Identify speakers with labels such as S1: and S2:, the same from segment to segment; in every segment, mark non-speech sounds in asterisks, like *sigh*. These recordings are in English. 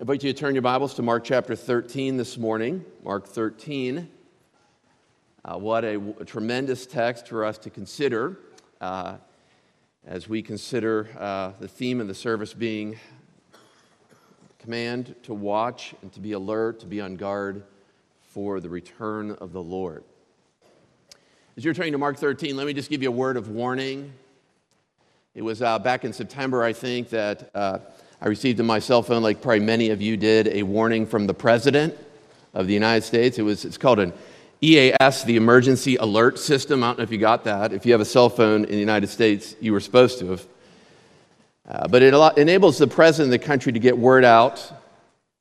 S1: I invite you to turn your Bibles to Mark chapter 13 this morning. Mark 13. Uh, what a, a, tremendous text for us to consider uh, as we consider uh, the theme of the service being command to watch and to be alert, to be on guard for the return of the Lord. As you're turning to Mark 13, let me just give you a word of warning. It was uh, back in September, I think, that uh, I received on my cell phone, like probably many of you did, a warning from the President of the United States. It was, it's called an EAS, the Emergency Alert System. I don't know if you got that. If you have a cell phone in the United States, you were supposed to have. Uh, but it enables the President of the country to get word out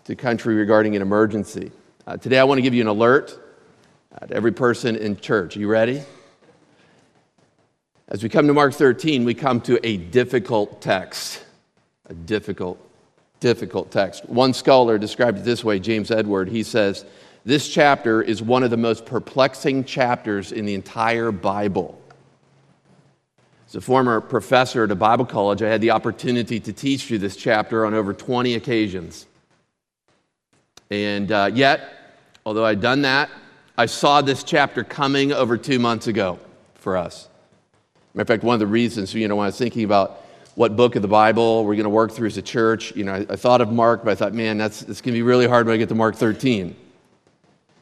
S1: to country regarding an emergency. Uh, today, I want to give you an alert uh, to every person in church. Are you ready? As we come to Mark 13, we come to a difficult text a difficult, difficult text. One scholar described it this way James Edward. He says, This chapter is one of the most perplexing chapters in the entire Bible. As a former professor at a Bible college, I had the opportunity to teach through this chapter on over 20 occasions. And uh, yet, although I'd done that, I saw this chapter coming over two months ago for us. Matter of fact, one of the reasons, you know, when I was thinking about what book of the Bible we're going to work through as a church. You know, I, I thought of Mark, but I thought, man, that's, that's going to be really hard when I get to Mark 13.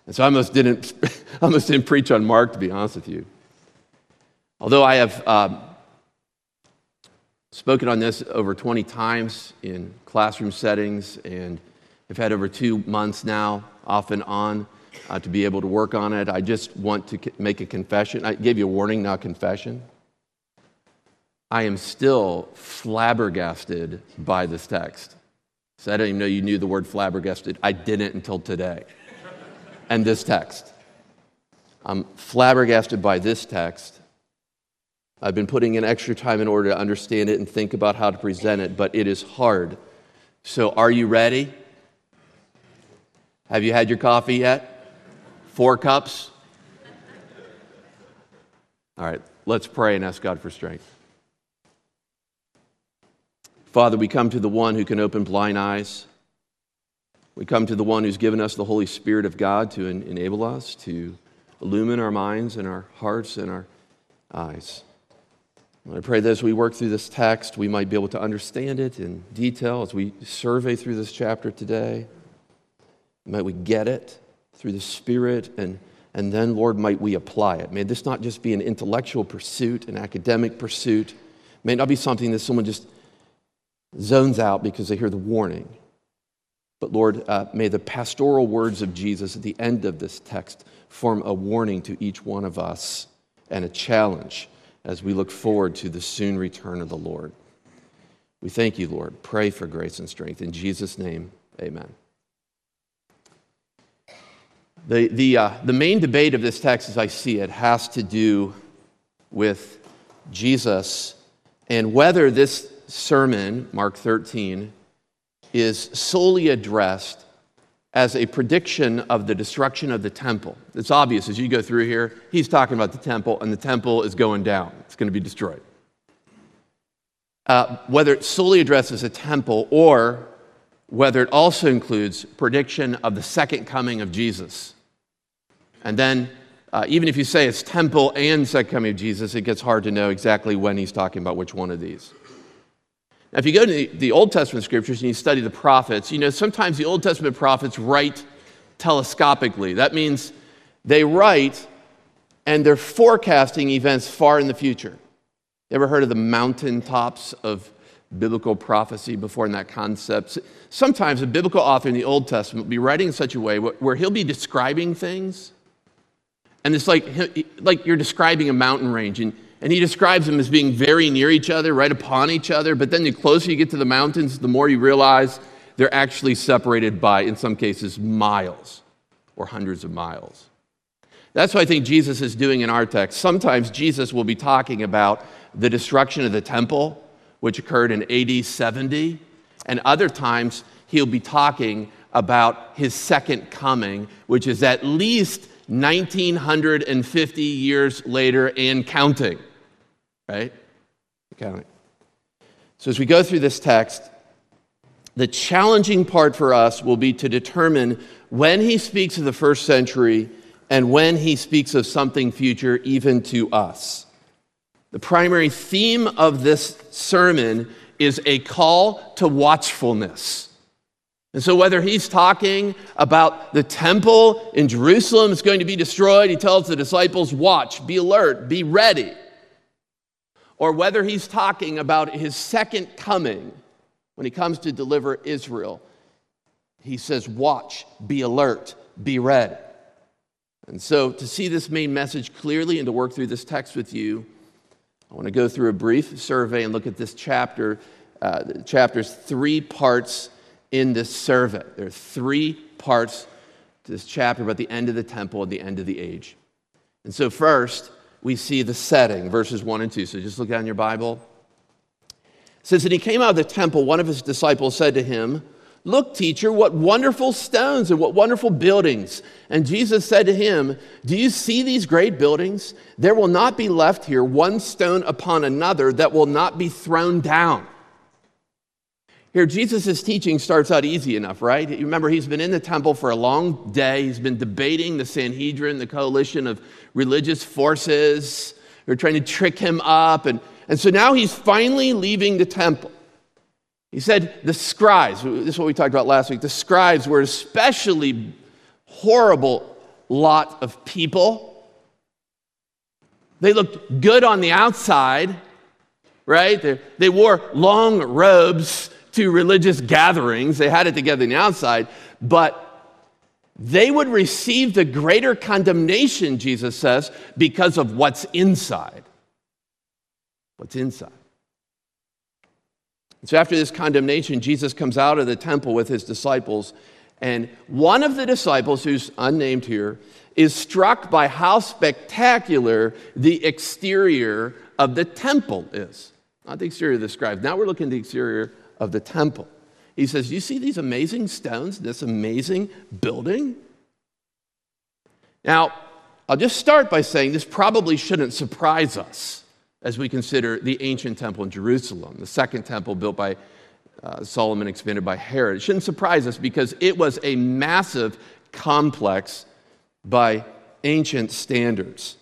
S1: And so I almost didn't, *laughs* I almost didn't preach on Mark, to be honest with you. Although I have um, spoken on this over 20 times in classroom settings and I've had over two months now, off and on, uh, to be able to work on it, I just want to make a confession. I gave you a warning, not confession. I am still flabbergasted by this text. So I didn't even know you knew the word flabbergasted. I didn't until today. and this text. I'm flabbergasted by this text. I've been putting in extra time in order to understand it and think about how to present it, but it is hard. So, are you ready? Have you had your coffee yet? Four cups? All right, let's pray and ask God for strength. Father, we come to the one who can open blind eyes. We come to the one who's given us the Holy Spirit of God to en- enable us to illumine our minds and our hearts and our eyes. I pray that as we work through this text, we might be able to understand it in detail as we survey through this chapter today. Might we get it through the Spirit, and, and then, Lord, might we apply it. May this not just be an intellectual pursuit, an academic pursuit. May not be something that someone just zones out because they hear the warning. But Lord, uh, may the pastoral words of Jesus at the end of this text form a warning to each one of us and a challenge as we look forward to the soon return of the Lord. We thank you, Lord. Pray for grace and strength. In Jesus' name, amen. The, the, uh, the main debate of this text, as I see it, has to do with Jesus and whether this sermon, Mark 13, is solely addressed as a prediction of the destruction of the temple. It's obvious as you go through here, he's talking about the temple, and the temple is going down, it's going to be destroyed. Uh, whether it solely addresses a temple or whether it also includes prediction of the second coming of Jesus. And then, uh, even if you say it's temple and second coming of Jesus, it gets hard to know exactly when he's talking about which one of these. Now, if you go to the, Old Testament scriptures and you study the prophets, you know, sometimes the Old Testament prophets write telescopically. That means they write and they're forecasting events far in the future. You ever heard of the mountaintops of biblical prophecy before in that concept? Sometimes a biblical author in the Old Testament will be writing in such a way where he'll be describing things, and it's like, like you're describing a mountain range, and and he describes them as being very near each other, right upon each other. But then the closer you get to the mountains, the more you realize they're actually separated by, in some cases, miles or hundreds of miles. That's what I think Jesus is doing in our text. Sometimes Jesus will be talking about the destruction of the temple, which occurred in AD 70, and other times he'll be talking about his second coming, which is at least 1950 years later and counting right? Counting. So as we go through this text, the challenging part for us will be to determine when he speaks of the first century and when he speaks of something future, even to us. The primary theme of this sermon is a call to watchfulness. And so, whether he's talking about the temple in Jerusalem is going to be destroyed, he tells the disciples, Watch, be alert, be ready. Or whether he's talking about his second coming when he comes to deliver Israel, he says, Watch, be alert, be ready. And so, to see this main message clearly and to work through this text with you, I want to go through a brief survey and look at this chapter. Uh, chapter's three parts in this survey. There are three parts to this chapter about the end of the temple and the end of the age. And so, first, we see the setting, verses 1 and 2. So just look down your Bible. It says, he came out of the temple, one of his disciples said to him, Look, teacher, what wonderful stones and what wonderful buildings. And Jesus said to him, Do you see these great buildings? There will not be left here one stone upon another that will not be thrown down. Here, Jesus' teaching starts out easy enough, right? You remember, he's been in the temple for a long day. He's been debating the Sanhedrin, the coalition of religious forces They're trying to trick him up. And, and so now he's finally leaving the temple. He said the scribes, this is what we talked about last week, the scribes were especially horrible lot of people. They looked good on the outside, right? They, they wore long robes to religious gatherings. They had it together on the outside, but they would receive the greater condemnation, Jesus says, because of what's inside. What's inside. So, after this condemnation, Jesus comes out of the temple with his disciples, and one of the disciples, who's unnamed here, is struck by how spectacular the exterior of the temple is. Not the exterior of the scribes. Now we're looking at the exterior of the temple. He says, You see these amazing stones, this amazing building? Now, I'll just start by saying this probably shouldn't surprise us as we consider the ancient temple in Jerusalem, the second temple built by uh, Solomon, expanded by Herod. It shouldn't surprise us because it was a massive complex by ancient standards.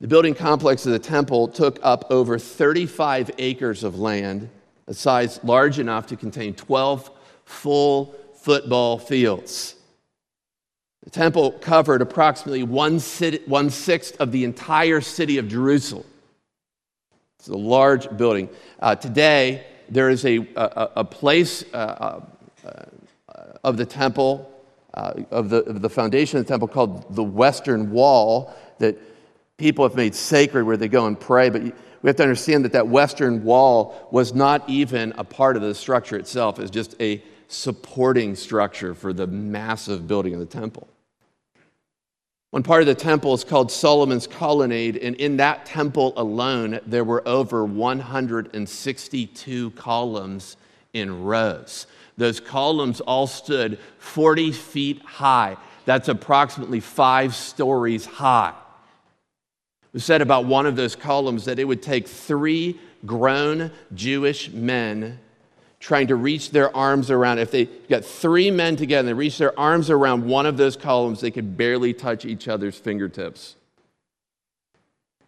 S1: The building complex of the temple took up over 35 acres of land a size large enough to contain 12 full football fields. The temple covered approximately one, city, one sixth of the entire city of Jerusalem. It's a large building. Uh, today, there is a, a, a place uh, uh, of the temple, uh, of, the, of the foundation of the temple called the Western Wall that people have made sacred where they go and pray. But we have to understand that that western wall was not even a part of the structure itself, it's just a supporting structure for the massive building of the temple. One part of the temple is called Solomon's Colonnade, and in that temple alone, there were over 162 columns in rows. Those columns all stood 40 feet high. That's approximately five stories high who said about one of those columns that it would take three grown Jewish men trying to reach their arms around. If they got three men together and they reached their arms around one of those columns, they could barely touch each other's fingertips.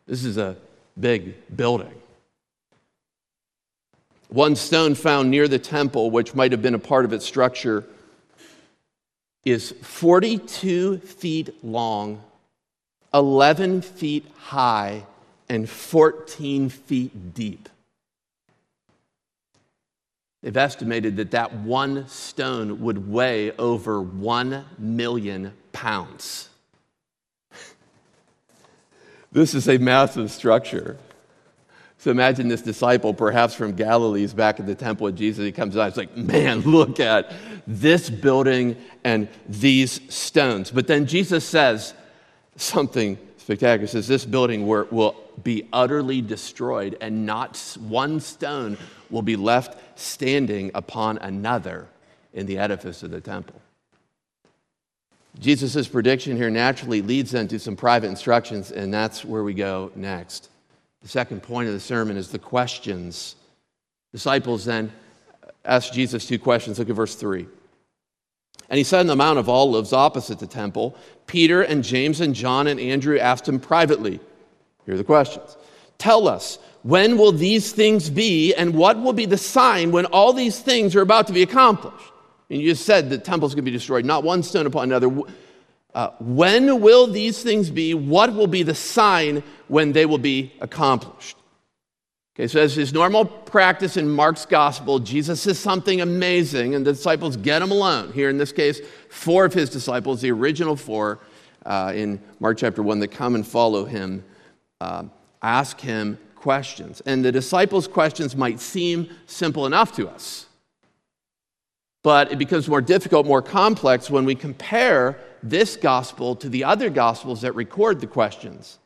S1: This is a big building. One stone found near the temple, which might have been a part of its structure, is 42 feet long 11 feet high and 14 feet deep. They've estimated that that one stone would weigh over 1 million pounds. *laughs* this is a massive structure. So imagine this disciple, perhaps from Galilee, is back at the temple with Jesus. He comes out, he's like, man, *laughs* look at this building and these stones. But then Jesus says, something spectacular. It says, This building will be utterly destroyed, and not one stone will be left standing upon another in the edifice of the temple. Jesus' prediction here naturally leads them to some private instructions, and that's where we go next. The second point of the sermon is the questions. Disciples then ask Jesus two questions. Look at verse 3. And he said in the Mount of Olives opposite the temple, Peter and James and John and Andrew asked him privately, Here are the questions. Tell us, when will these things be, and what will be the sign when all these things are about to be accomplished? And you just said the temple's going to be destroyed, not one stone upon another. Uh, when will these things be? What will be the sign when they will be accomplished? So as his normal practice in Mark's gospel, Jesus says something amazing, and the disciples get him alone. Here in this case, four of his disciples, the original four uh, in Mark chapter 1 that come and follow him, uh, ask him questions. And the disciples' questions might seem simple enough to us, but it becomes more difficult, more complex when we compare this gospel to the other gospels that record the questions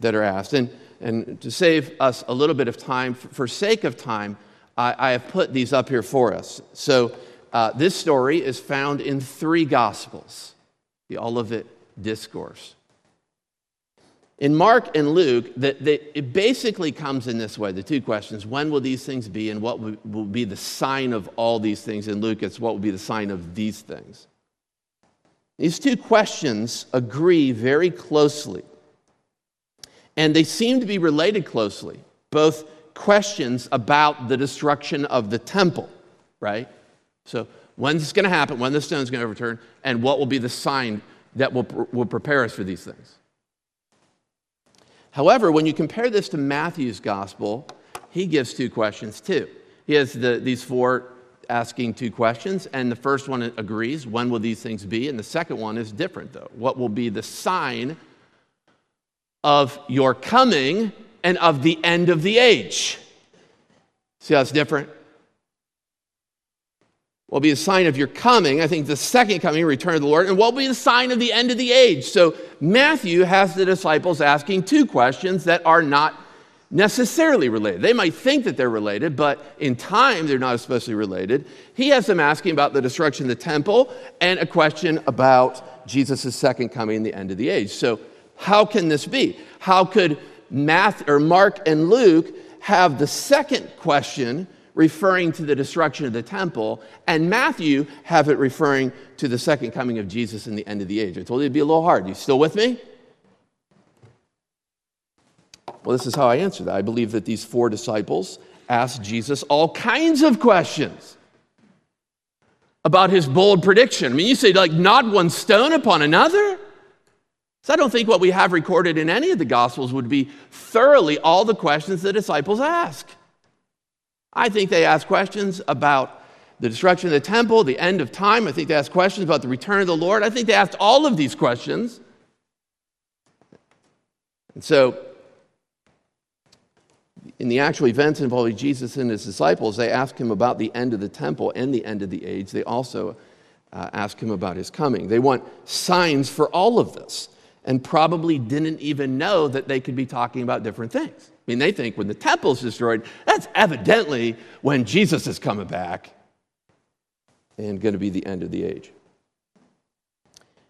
S1: that are asked. And and to save us a little bit of time, for sake of time, I, I have put these up here for us. So uh, this story is found in three Gospels the Olivet Discourse. In Mark and Luke, the, the, it basically comes in this way the two questions when will these things be, and what will, will be the sign of all these things? In Luke, it's what will be the sign of these things. These two questions agree very closely and they seem to be related closely, both questions about the destruction of the temple, right? So, when's this going to happen? When the stone's going to overturn, And what will be the sign that will, will prepare us for these things? However, when you compare this to Matthew's gospel, he gives two questions too. He has the, these four asking two questions, and the first one agrees when will these things be? And the second one is different, though. What will be the sign of your coming and of the end of the age. See how it's different? Will be a sign of your coming. I think the second coming, return of the Lord, and what will be the sign of the end of the age? So Matthew has the disciples asking two questions that are not necessarily related. They might think that they're related, but in time they're not especially related. He has them asking about the destruction of the temple and a question about Jesus' second coming and the end of the age. So how can this be? How could Math or Mark and Luke have the second question referring to the destruction of the temple, and Matthew have it referring to the second coming of Jesus and the end of the age? I told you it'd be a little hard. You still with me? Well, this is how I answer that. I believe that these four disciples asked Jesus all kinds of questions about his bold prediction. I mean, you say, like, not one stone upon another? So I don't think what we have recorded in any of the Gospels would be thoroughly all the questions the disciples ask. I think they ask questions about the destruction of the temple, the end of time. I think they ask questions about the return of the Lord. I think they asked all of these questions. And so, in the actual events involving Jesus and his disciples, they ask him about the end of the temple and the end of the age. They also uh, ask him about his coming. They want signs for all of this and probably didn't even know that they could be talking about different things. I mean, they think when the temple's destroyed, that's evidently when Jesus is coming back and going to be the end of the age.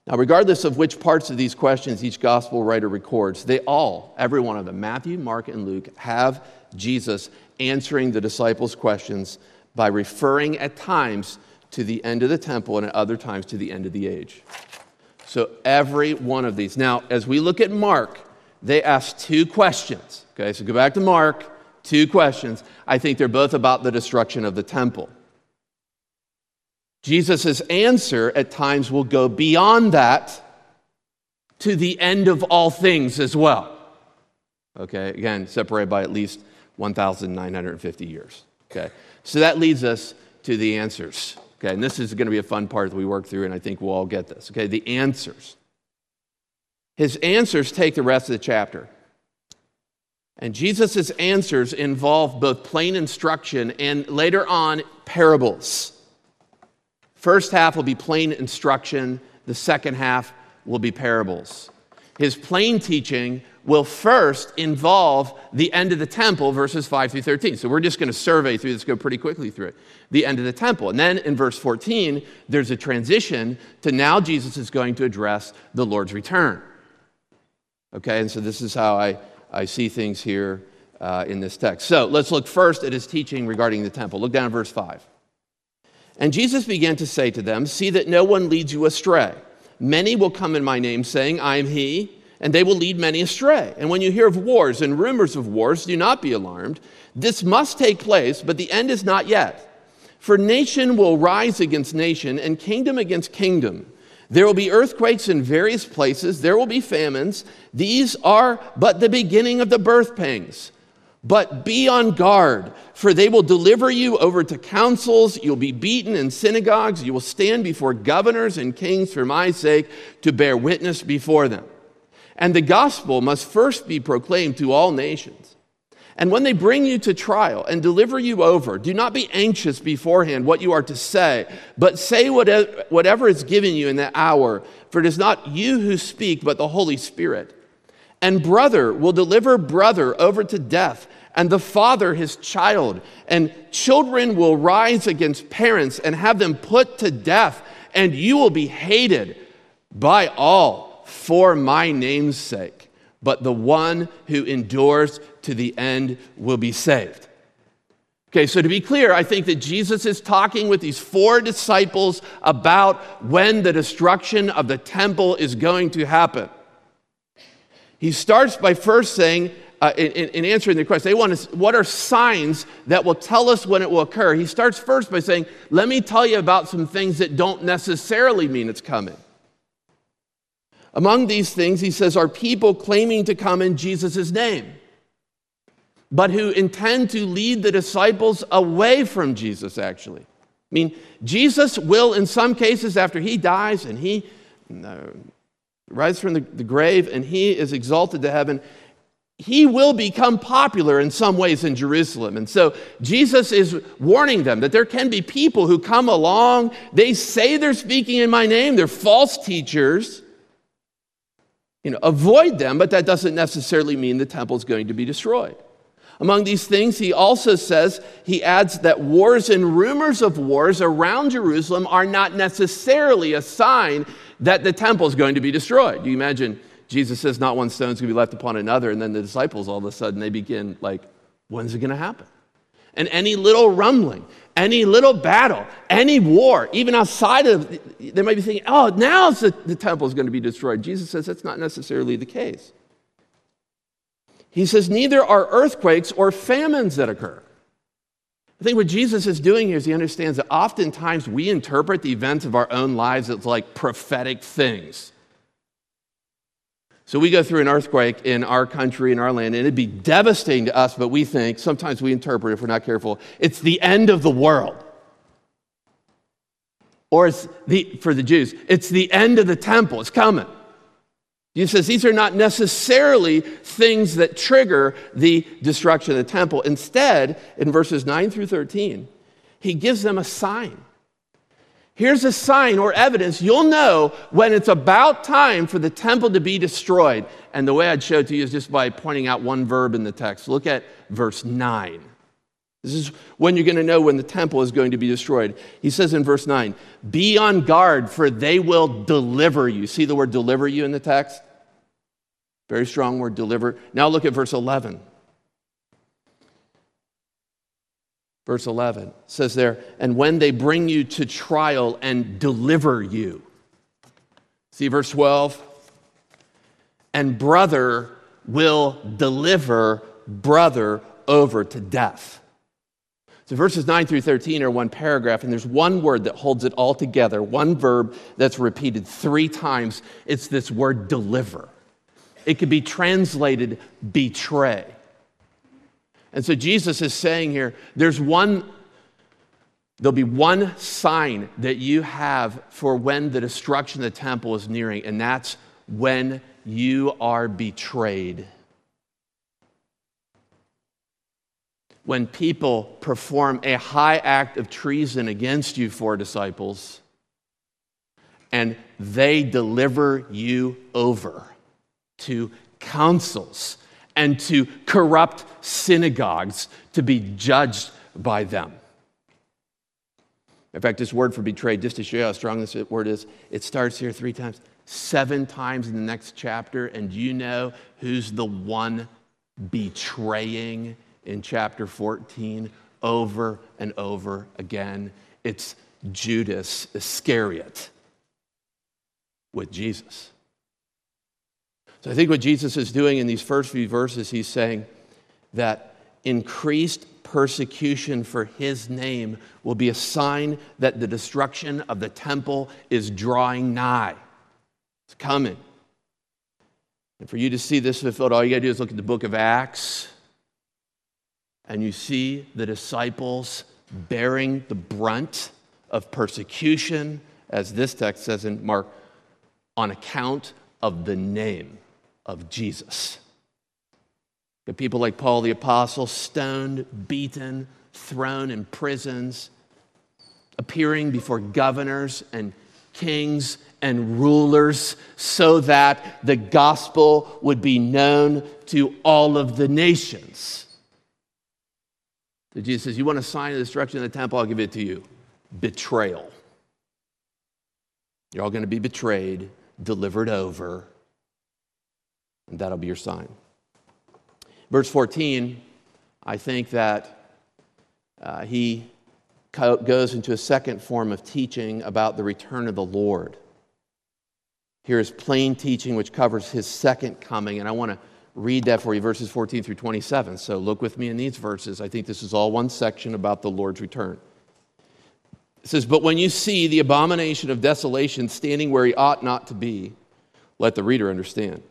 S1: Now, regardless of which parts of these questions each gospel writer records, they all, every one of them, Matthew, Mark, and Luke, have Jesus answering the disciples' questions by referring at times to the end of the temple and at other times to the end of the age. So every one of these. Now, as we look at Mark, they ask two questions. Okay, so go back to Mark, two questions. I think they're both about the destruction of the temple. Jesus' answer at times will go beyond that to the end of all things as well. Okay, again, separated by at least 1,950 years. Okay, so that leads us to the answers. Okay, and this is going to be a fun part that we work through, and I think we'll all get this. Okay, the answers. His answers take the rest of the chapter. And Jesus' answers involve both plain instruction and later on parables. First half will be plain instruction, the second half will be parables. His plain teaching will first involve the end of the temple, verses 5 through 13. So we're just going to survey through this, go pretty quickly through it. The end of the temple. And then in verse 14, there's a transition to now Jesus is going to address the Lord's return. Okay, and so this is how I, I see things here uh, in this text. So let's look first at his teaching regarding the temple. Look down at verse 5. And Jesus began to say to them, See that no one leads you astray. Many will come in my name, saying, I am he, and they will lead many astray. And when you hear of wars and rumors of wars, do not be alarmed. This must take place, but the end is not yet. For nation will rise against nation, and kingdom against kingdom. There will be earthquakes in various places, there will be famines. These are but the beginning of the birth pangs. But be on guard, for they will deliver you over to councils. You'll be beaten in synagogues. You will stand before governors and kings for my sake to bear witness before them. And the gospel must first be proclaimed to all nations. And when they bring you to trial and deliver you over, do not be anxious beforehand what you are to say, but say whatever is given you in that hour, for it is not you who speak, but the Holy Spirit. And brother will deliver brother over to death, and the father his child. And children will rise against parents and have them put to death, and you will be hated by all for my name's sake. But the one who endures to the end will be saved. Okay, so to be clear, I think that Jesus is talking with these four disciples about when the destruction of the temple is going to happen. He starts by first saying, uh, in, in, answering the question, they want to, what are signs that will tell us when it will occur? He starts first by saying, let me tell you about some things that don't necessarily mean it's coming. Among these things, he says, are people claiming to come in Jesus' name, but who intend to lead the disciples away from Jesus, actually. I mean, Jesus will, in some cases, after he dies and he uh, rises from the, the grave and he is exalted to heaven, he will become popular in some ways in Jerusalem. And so Jesus is warning them that there can be people who come along, they say they're speaking in my name, they're false teachers you know, avoid them, but that doesn't necessarily mean the temple is going to be destroyed. Among these things, he also says, he adds that wars and rumors of wars around Jerusalem are not necessarily a sign that the temple is going to be destroyed. Do you imagine Jesus says, not one stone is going to be left upon another, and then the disciples all of a sudden they begin, like, when's it going to happen? And any little rumbling, any little battle, any war, even outside of, they might be thinking, oh, now the, the temple is going to be destroyed. Jesus says that's not necessarily the case. He says, neither are earthquakes or famines that occur. I think what Jesus is doing here is he understands that oftentimes we interpret the events of our own lives as like prophetic things. So we go through an earthquake in our country, in our land, and it'd be devastating to us, but we think, sometimes we interpret, if we're not careful, it's the end of the world. Or it's the, for the Jews, it's the end of the temple, it's coming. Jesus says these are not necessarily things that trigger the destruction of the temple. Instead, in verses 9 through 13, he gives them a sign. Here's a sign or evidence you'll know when it's about time for the temple to be destroyed. And the way I'd show it to you is just by pointing out one verb in the text. Look at verse 9. This is when you're going to know when the temple is going to be destroyed. He says in verse 9, Be on guard, for they will deliver you. See the word deliver you in the text? Very strong word, deliver. Now look at verse 11. Verse 11 says there, and when they bring you to trial and deliver you. See verse 12? And brother will deliver brother over to death. So verses 9 through 13 are one paragraph, and there's one word that holds it all together, one verb that's repeated three times. It's this word deliver. It could be translated betray. And so Jesus is saying here there's one, there'll be one sign that you have for when the destruction of the temple is nearing, and that's when you are betrayed. When people perform a high act of treason against you, four disciples, and they deliver you over to councils and to corrupt synagogues to be judged by them. In fact, this word for betrayed, just to show you how strong this word is, it starts here three times, seven times in the next chapter. And you know who's the one betraying in chapter 14 over and over again? It's Judas Iscariot with Jesus. So I think what Jesus is doing in these first few verses, he's saying that increased persecution for his name will be a sign that the destruction of the temple is drawing nigh. It's coming. And for you to see this fulfilled, all you got to do is look at the book of Acts, and you see the disciples bearing the brunt of persecution, as this text says in Mark, on account of the name of Jesus. The people like Paul the Apostle, stoned, beaten, thrown in prisons, appearing before governors and kings and rulers so that the gospel would be known to all of the nations. So Jesus says, You want a sign of destruction of the temple? I'll give it to you betrayal. You're all going to be betrayed, delivered over, and that'll be your sign. Verse 14, I think that uh, he goes into a second form of teaching about the return of the Lord. Here is plain teaching which covers his second coming, and I want to read that for you, verses 14 through 27. So look with me in these verses. I think this is all one section about the Lord's return. It says, But when you see the abomination of desolation standing where he ought not to be, let the reader understand.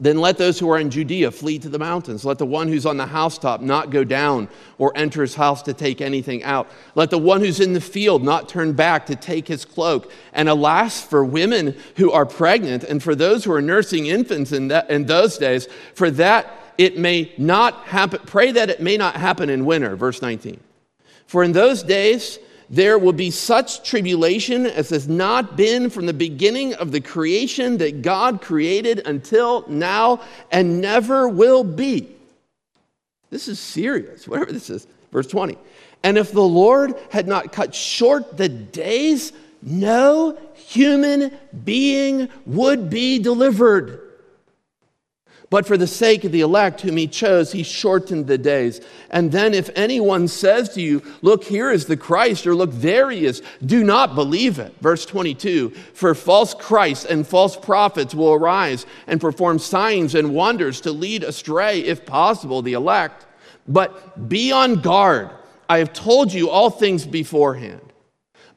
S1: Then let those who are in Judea flee to the mountains. Let the one who's on the housetop not go down or enter his house to take anything out. Let the one who's in the field not turn back to take his cloak. And alas, for women who are pregnant and for those who are nursing infants in, that, in those days, for that it may not happen, pray that it may not happen in winter. Verse 19. For in those days, there will be such tribulation as has not been from the beginning of the creation that God created until now and never will be. This is serious, whatever this is. Verse 20. And if the Lord had not cut short the days, no human being would be delivered. But for the sake of the elect whom he chose, he shortened the days. And then, if anyone says to you, Look, here is the Christ, or look, there he is, do not believe it. Verse 22 For false Christs and false prophets will arise and perform signs and wonders to lead astray, if possible, the elect. But be on guard. I have told you all things beforehand.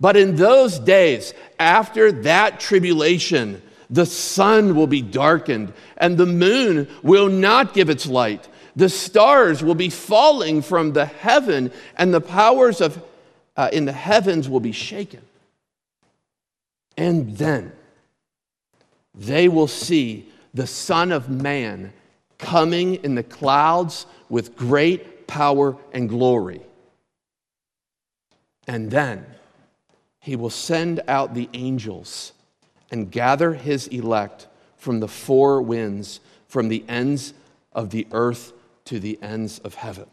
S1: But in those days, after that tribulation, the sun will be darkened, and the moon will not give its light. The stars will be falling from the heaven, and the powers of uh, in the heavens will be shaken. And then they will see the Son of Man coming in the clouds with great power and glory. And then he will send out the angels and gather his elect from the four winds, from the ends of the earth to the ends of heaven.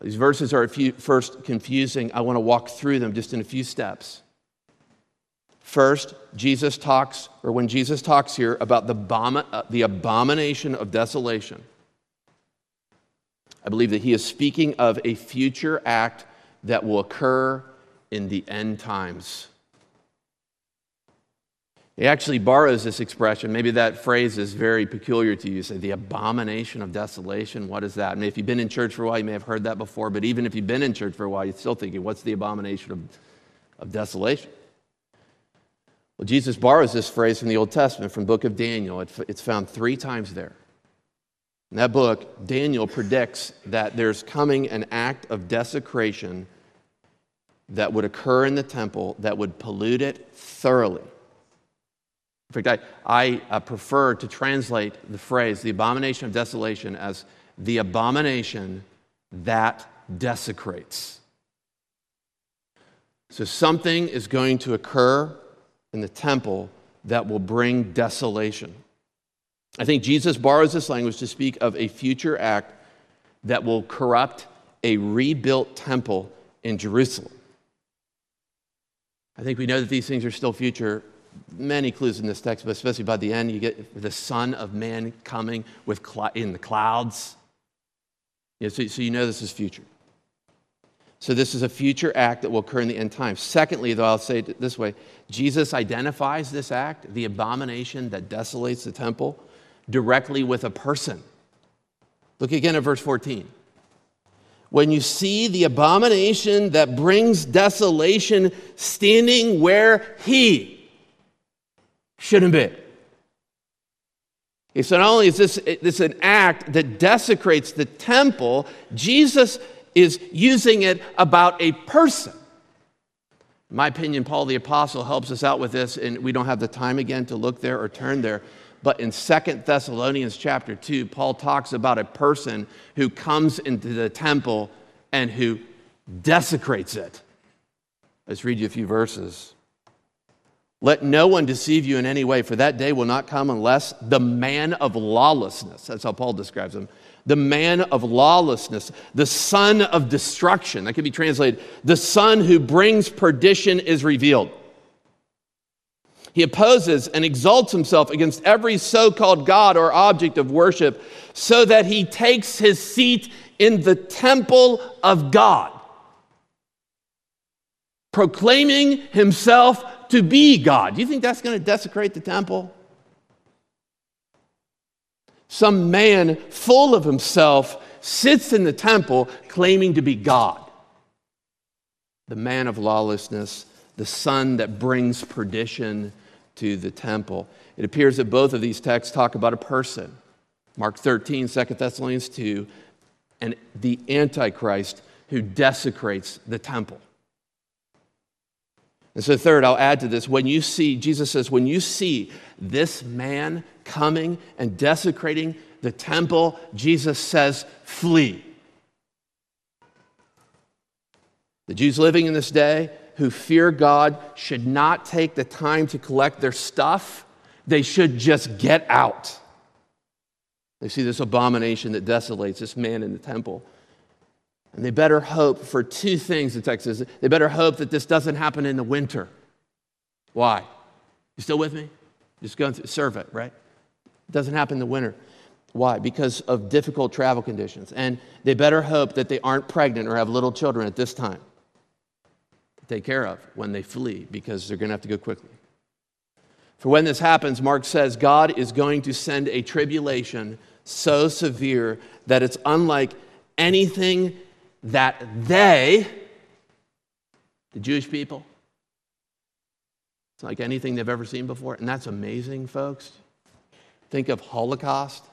S1: These verses are few, first confusing. I want to walk through them just in a few steps. First, Jesus talks, or when Jesus talks here about the, uh, the abomination of desolation, I believe that he is speaking of a future act that will occur in the end times. He actually borrows this expression. Maybe that phrase is very peculiar to you. you say, the abomination of desolation. What is that? I mean, if you've been in church for a while, you may have heard that before, but even if you've been in church for a while, you're still thinking, what's the abomination of, of desolation? Well, Jesus borrows this phrase from the Old Testament, from the book of Daniel. it's found three times there. In that book, Daniel predicts that there's coming an act of desecration that would occur in the temple that would pollute it thoroughly. In fact, I, I uh, prefer to translate the phrase, the abomination of desolation, as the abomination that desecrates. So something is going to occur in the temple that will bring desolation. I think Jesus borrows this language to speak of a future act that will corrupt a rebuilt temple in Jerusalem. I think we know that these things are still future many clues in this text, but especially by the end, you get the Son of Man coming with cl- in the clouds. So, so you know this is future. So, this is a future act that will occur in the end times. Secondly, though, I'll say it this way Jesus identifies this act, the abomination that desolates the temple, directly with a person. Look again at verse 14. When you see the abomination that brings desolation standing where he shouldn't be. Okay, so not only is this, this an act that desecrates the temple, Jesus is using it about a person. In my opinion, Paul the Apostle helps us out with this, and we don't have the time again to look there or turn there. But in Second Thessalonians chapter 2, Paul talks about a person who comes into the temple and who desecrates it. Let's read you a few verses. Let no one deceive you in any way, for that day will not come unless the man of lawlessness, that's how Paul describes him, the man of lawlessness, the son of destruction. That can be translated the son who brings perdition is revealed. He opposes and exalts himself against every so called God or object of worship so that he takes his seat in the temple of God, proclaiming himself to be God. Do you think that's going to desecrate the temple? Some man full of himself sits in the temple claiming to be God. The man of lawlessness, the son that brings perdition to the temple. It appears that both of these texts talk about a person. Mark 13, 2 Thessalonians 2, and the Antichrist who desecrates the temple. And so, third, I'll add to this when you see, Jesus says, when you see this man coming and desecrating the temple, Jesus says, flee. The Jews living in this day who fear God should not take the time to collect their stuff, they should just get out. They see this abomination that desolates this man in the temple. And they better hope for two things, text says. They better hope that this doesn't happen in the winter. Why? You still with me? Just going to serve it, right? It doesn't happen in the winter. Why? Because of difficult travel conditions. And they better hope that they aren't pregnant or have little children at this time to take care of when they flee because they're going to have to go quickly. For when this happens, Mark says God is going to send a tribulation so severe that it's unlike anything that they, the Jewish people, it's like anything they've ever seen before. And that's amazing, folks. Think of Holocaust.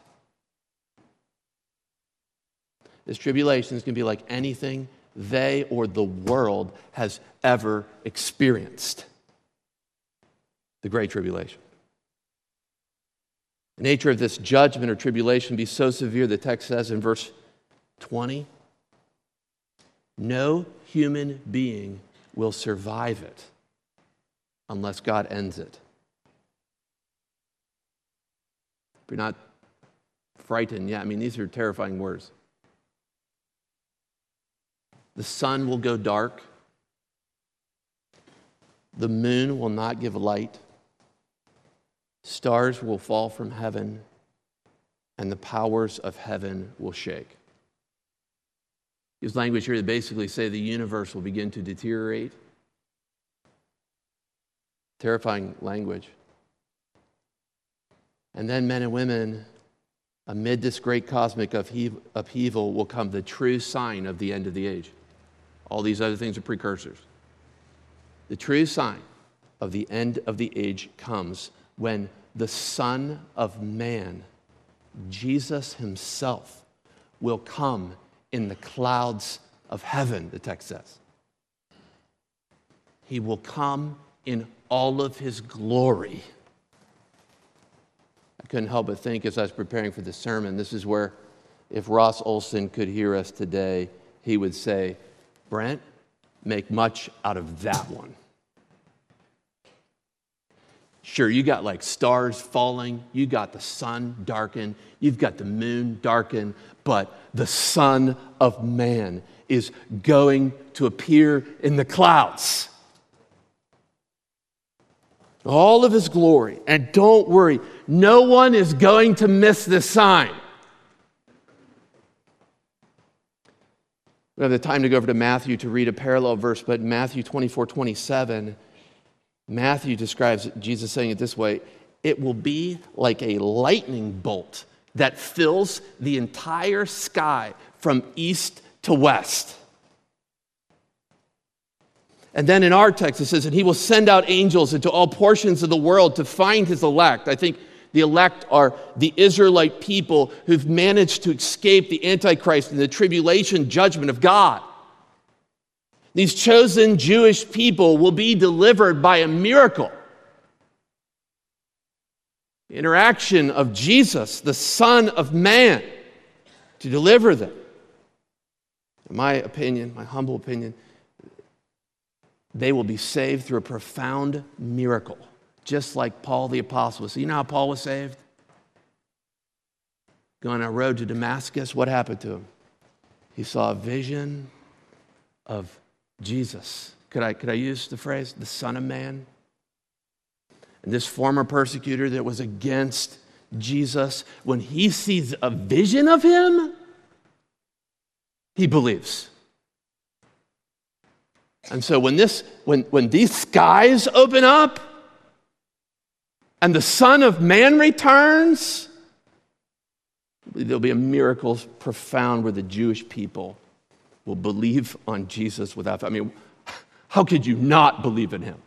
S1: This tribulation is going to be like anything they or the world has ever experienced. The Great Tribulation. The nature of this judgment or tribulation be so severe, the text says in verse 20 no human being will survive it unless God ends it. If you're not frightened, yeah, I mean, these are terrifying words. The sun will go dark, the moon will not give light, stars will fall from heaven, and the powers of heaven will shake. Use language here to basically say the universe will begin to deteriorate. Terrifying language. And then, men and women, amid this great cosmic upheaval will come the true sign of the end of the age. All these other things are precursors. The true sign of the end of the age comes when the Son of Man, Jesus Himself, will come in the clouds of heaven, the text says. He will come in all of his glory. I couldn't help but think as I was preparing for the sermon, this is where if Ross Olson could hear us today, he would say, Brent, make much out of that one. Sure, you got like stars falling, you got the sun darkened, you've got the moon darkened, but the Son of Man is going to appear in the clouds. All of his glory. And don't worry, no one is going to miss this sign. We have the time to go over to Matthew to read a parallel verse, but Matthew 24 27, Matthew describes Jesus saying it this way it will be like a lightning bolt that fills the entire sky from east to west. And then in our text, it says, that he will send out angels into all portions of the world to find his elect. I think the elect are the Israelite people who've managed to escape the Antichrist and the tribulation judgment of God. These chosen Jewish people will be delivered by a miracle. The interaction of Jesus, the Son of Man, to deliver them. In my opinion, my humble opinion, they will be saved through a profound miracle just like Paul the Apostle was. You know how Paul was saved? Going on a road to Damascus, what happened to him? He saw a vision of Jesus. Could I, could I use the phrase, the Son of Man? And this former persecutor that was against Jesus, when he sees a vision of him, he believes. And so when this when when these skies open up, and the Son of Man returns, there'll be a miracle profound where the Jewish people will believe on Jesus without. I mean, how could you not believe in him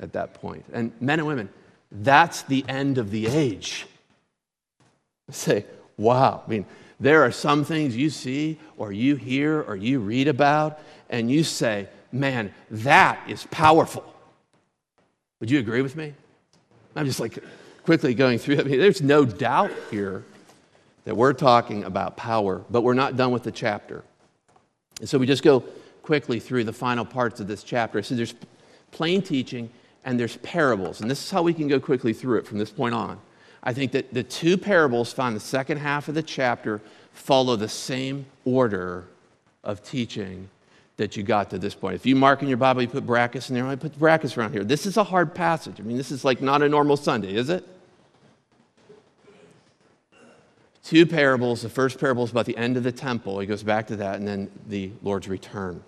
S1: at that point? And men and women, that's the end of the age. Say, wow. I mean, there are some things you see or you hear or you read about, and you say, man, that is powerful. Would you agree with me? I'm just like quickly going through. I mean, there's no doubt here that we're talking about power, but we're not done with the chapter. And so we just go quickly through the final parts of this chapter. So there's plain teaching and there's parables. And this is how we can go quickly through it from this point on. I think that the two parables found in the second half of the chapter follow the same order of teaching that you got to this point. If you mark in your Bible, you put brackets in there, I put brackets around here. This is a hard passage. I mean, this is like not a normal Sunday, is it? Two parables. The first parable is about the end of the temple. He goes back to that, and then the Lord's return.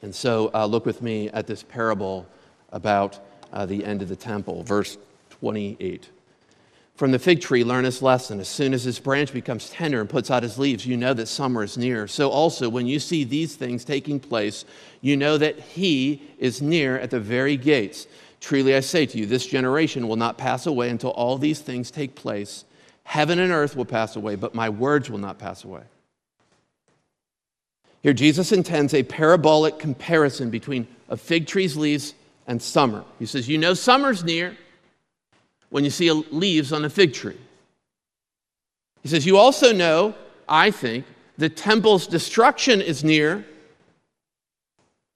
S1: And so uh, look with me at this parable about uh, the end of the temple, verse 28. From the fig tree, learn this lesson. As soon as its branch becomes tender and puts out its leaves, you know that summer is near. So, also, when you see these things taking place, you know that He is near at the very gates. Truly, I say to you, this generation will not pass away until all these things take place. Heaven and earth will pass away, but my words will not pass away. Here, Jesus intends a parabolic comparison between a fig tree's leaves and summer. He says, You know, summer's near when you see leaves on a fig tree. He says, You also know, I think, the temple's destruction is near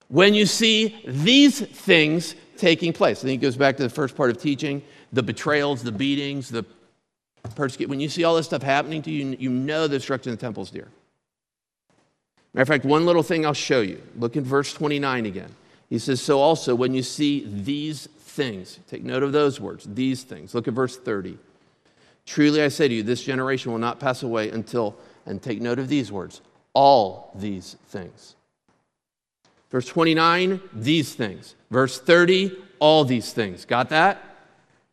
S1: when you see these things taking place. I think it goes back to the first part of teaching the betrayals, the beatings, the persecution. When you see all this stuff happening to you, you know the destruction of the temple is near. Matter of fact, one little thing I'll show you. Look in verse 29 again. He says, So also, when you see these things. Take note of those words, these things. Look at verse 30. Truly I say to you, this generation will not pass away until, and take note of these words, all these things. Verse 29, these things. Verse 30, all these things. Got that?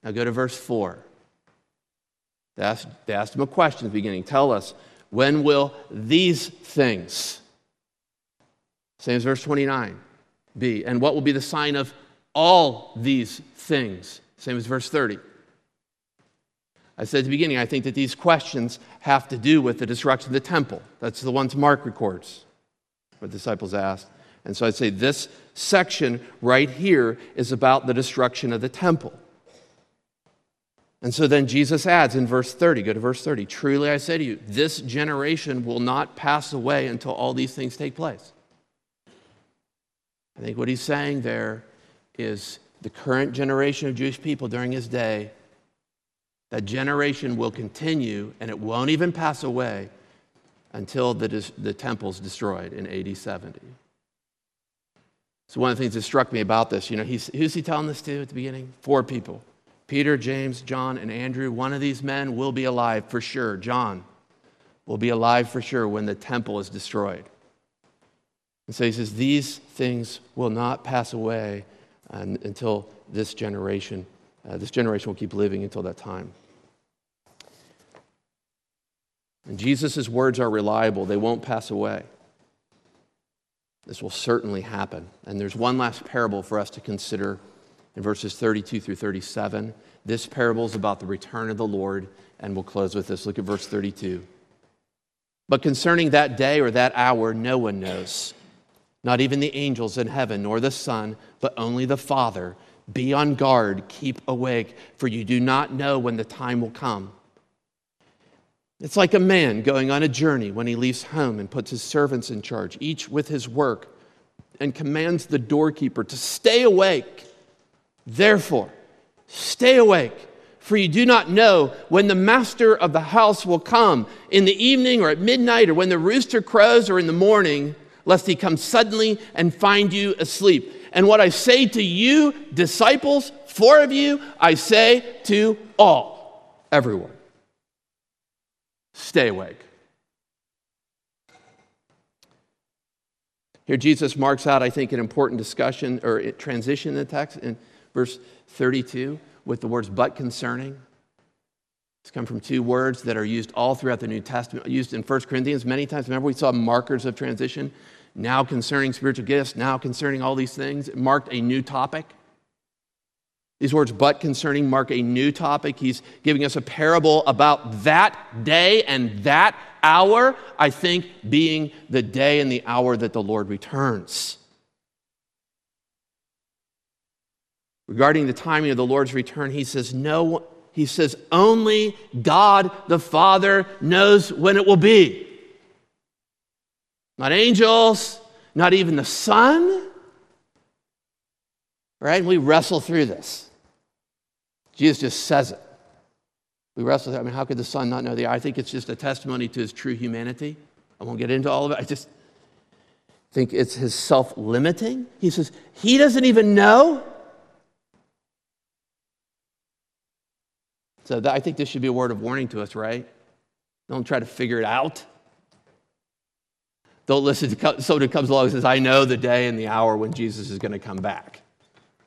S1: Now go to verse 4. They asked, they asked him a question at the beginning. Tell us, when will these things, same as verse 29, be? And what will be the sign of all these things. Same as verse 30. I said at the beginning, I think that these questions have to do with the destruction of the temple. That's the ones Mark records, what disciples asked. And so I'd say this section right here is about the destruction of the temple. And so then Jesus adds in verse 30, go to verse 30, truly I say to you, this generation will not pass away until all these things take place. I think what he's saying there is the current generation of Jewish people during his day. That generation will continue and it won't even pass away until the, the temple's destroyed in AD 70. So, one of the things that struck me about this, you know, he's, who's he telling this to at the beginning? Four people Peter, James, John, and Andrew. One of these men will be alive for sure. John, will be alive for sure when the temple is destroyed. And so he says, These things will not pass away until this generation. Uh, this generation will keep living until that time. And Jesus' words are reliable, they won't pass away. This will certainly happen. And there's one last parable for us to consider in verses 32 through 37. This parable is about the return of the Lord, and we'll close with this. Look at verse 32. But concerning that day or that hour, no one knows, not even the angels in heaven, nor the Son, but only the Father. Be on guard, keep awake, for you do not know when the time will come. It's like a man going on a journey when he leaves home and puts his servants in charge, each with his work, and commands the doorkeeper to stay awake. Therefore, stay awake for you do not know when the master of the house will come, in the evening or at midnight, or when the rooster crows or in the morning, lest he come suddenly and find you asleep. And what I say to you, disciples, four of you, I say to all, everyone, stay awake. Here, Jesus marks out, I think, an important discussion or transition in the text in verse 32 with the words but concerning. It's come from two words that are used all throughout the New Testament, used in 1 Corinthians many times. Remember, we saw markers of transition. Now concerning spiritual gifts, now concerning all these things. It marked a new topic. These words, but concerning, mark a new topic. He's giving us a parable about that day and that hour, I think, being the day and the hour that the Lord returns. Regarding the timing of the Lord's return, he says, No, he says, only God the Father knows when it will be. Not angels, not even the Son. Right? And we wrestle through this. Jesus just says it. We wrestle through. I mean, how could the Son not know the? I think it's just a testimony to his true humanity. I won't get into all of it. I just think it's his self limiting. He says, He doesn't even know. So that, I think this should be a word of warning to us, right? Don't try to figure it out. Don't listen to someone who comes along and says, I know the day and the hour when Jesus is going to come back.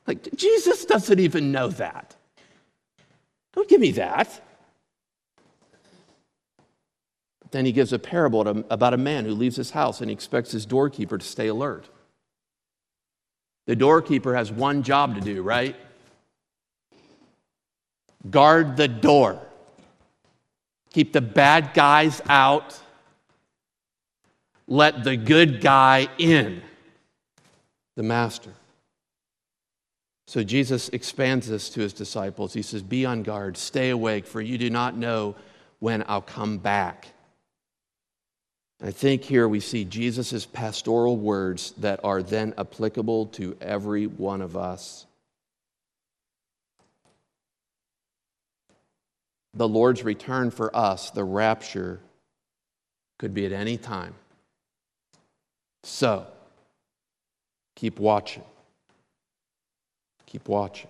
S1: Like, Jesus doesn't even know that. Don't give me that. But then he gives a parable about a man who leaves his house and he expects his doorkeeper to stay alert. The doorkeeper has one job to do, right? Guard the door. Keep the bad guys out. Let the good guy in, the master. So Jesus expands this to his disciples. He says, Be on guard, stay awake, for you do not know when I'll come back. I think here we see Jesus' pastoral words that are then applicable to every one of us. The Lord's return for us, the rapture, could be at any time. So, keep watching. Keep watching.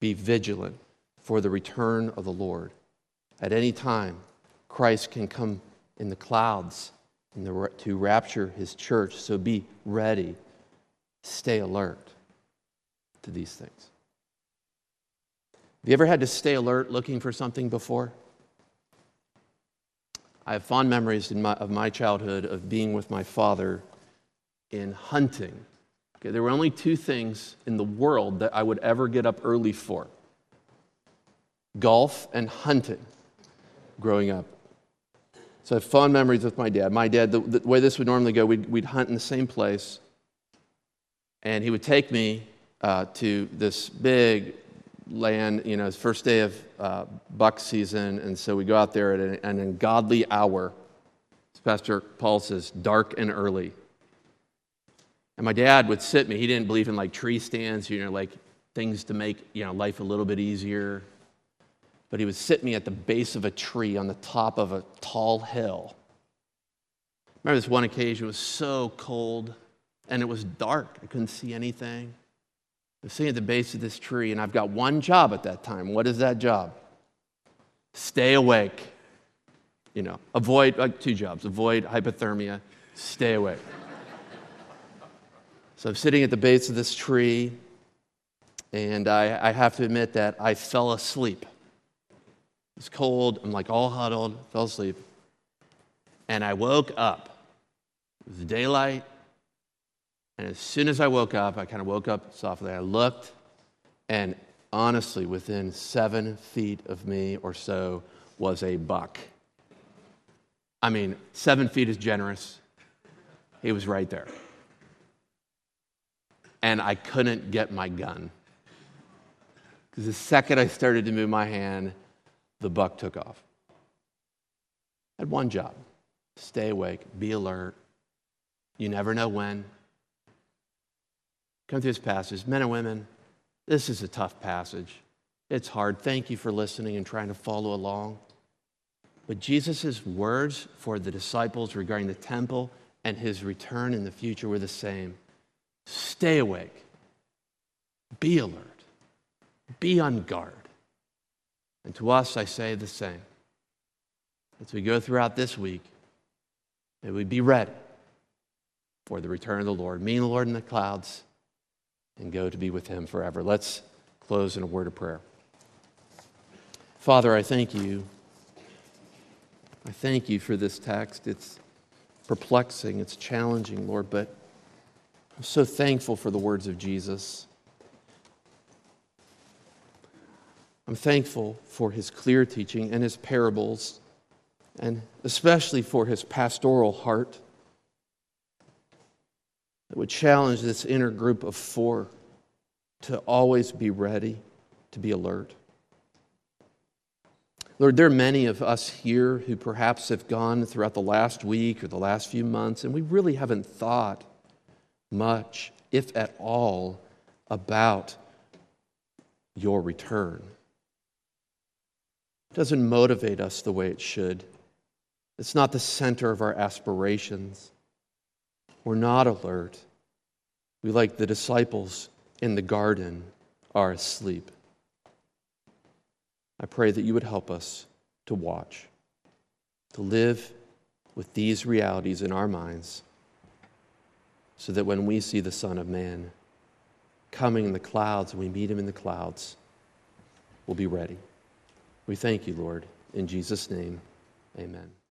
S1: Be vigilant for the return of the Lord. At any time, Christ can come in the clouds the, to rapture his church. So be ready. Stay alert to these things. Have you ever had to stay alert looking for something before? I have fond memories my, of my childhood of being with my father in hunting. Okay, there were only two things in the world that I would ever get up early for golf and hunting growing up. So I have fond memories with my dad. My dad, the, the way this would normally go, we'd, we'd, hunt in the same place, and he would take me uh, to this big land, you know, first day of uh, buck season, and so we go out there at an, an ungodly hour. As Pastor Paul says, dark and early. And my dad would sit me. He didn't believe in like tree stands, you know, like things to make you know life a little bit easier. But he would sit me at the base of a tree on the top of a tall hill. remember this one occasion it was so cold and it was dark. I couldn't see anything. I'm sitting at the base of this tree, and I've got one job at that time. What is that job? Stay awake. you know, avoid, like two jobs avoid hypothermia, stay awake. so I'm sitting at the base of this tree, and I, I have to admit that I fell asleep. It's cold, I'm like all huddled, fell asleep. And I woke up. It was daylight. And as soon as I woke up, I kind of woke up softly. I looked, and honestly, within seven feet of me or so was a buck. I mean, seven feet is generous. He was right there. And I couldn't get my gun. Because the second I started to move my hand, the buck took off. I had one job stay awake, be alert. You never know when. Come through this passage. Men and women, this is a tough passage. It's hard. Thank you for listening and trying to follow along. But Jesus' words for the disciples regarding the temple and his return in the future were the same stay awake, be alert, be on guard. And to us, I say the same. As we go throughout this week, may we be ready for the return of the Lord, meet the Lord in the clouds, and go to be with him forever. Let's close in a word of prayer. Father, I thank you. I thank you for this text. It's perplexing, it's challenging, Lord, but I'm so thankful for the words of Jesus. I'm thankful for his clear teaching and his parables, and especially for his pastoral heart that would challenge this inner group of four to always be ready, to be alert. Lord, there are many of us here who perhaps have gone throughout the last week or the last few months, and we really haven't thought much, if at all, about your return. It doesn't motivate us the way it should. It's not the center of our aspirations. We're not alert. We, like the disciples in the garden, are asleep. I pray that you would help us to watch, to live with these realities in our minds, so that when we see the Son of Man coming in the clouds and we meet him in the clouds, we'll be ready. We thank you, Lord. In Jesus' name, amen.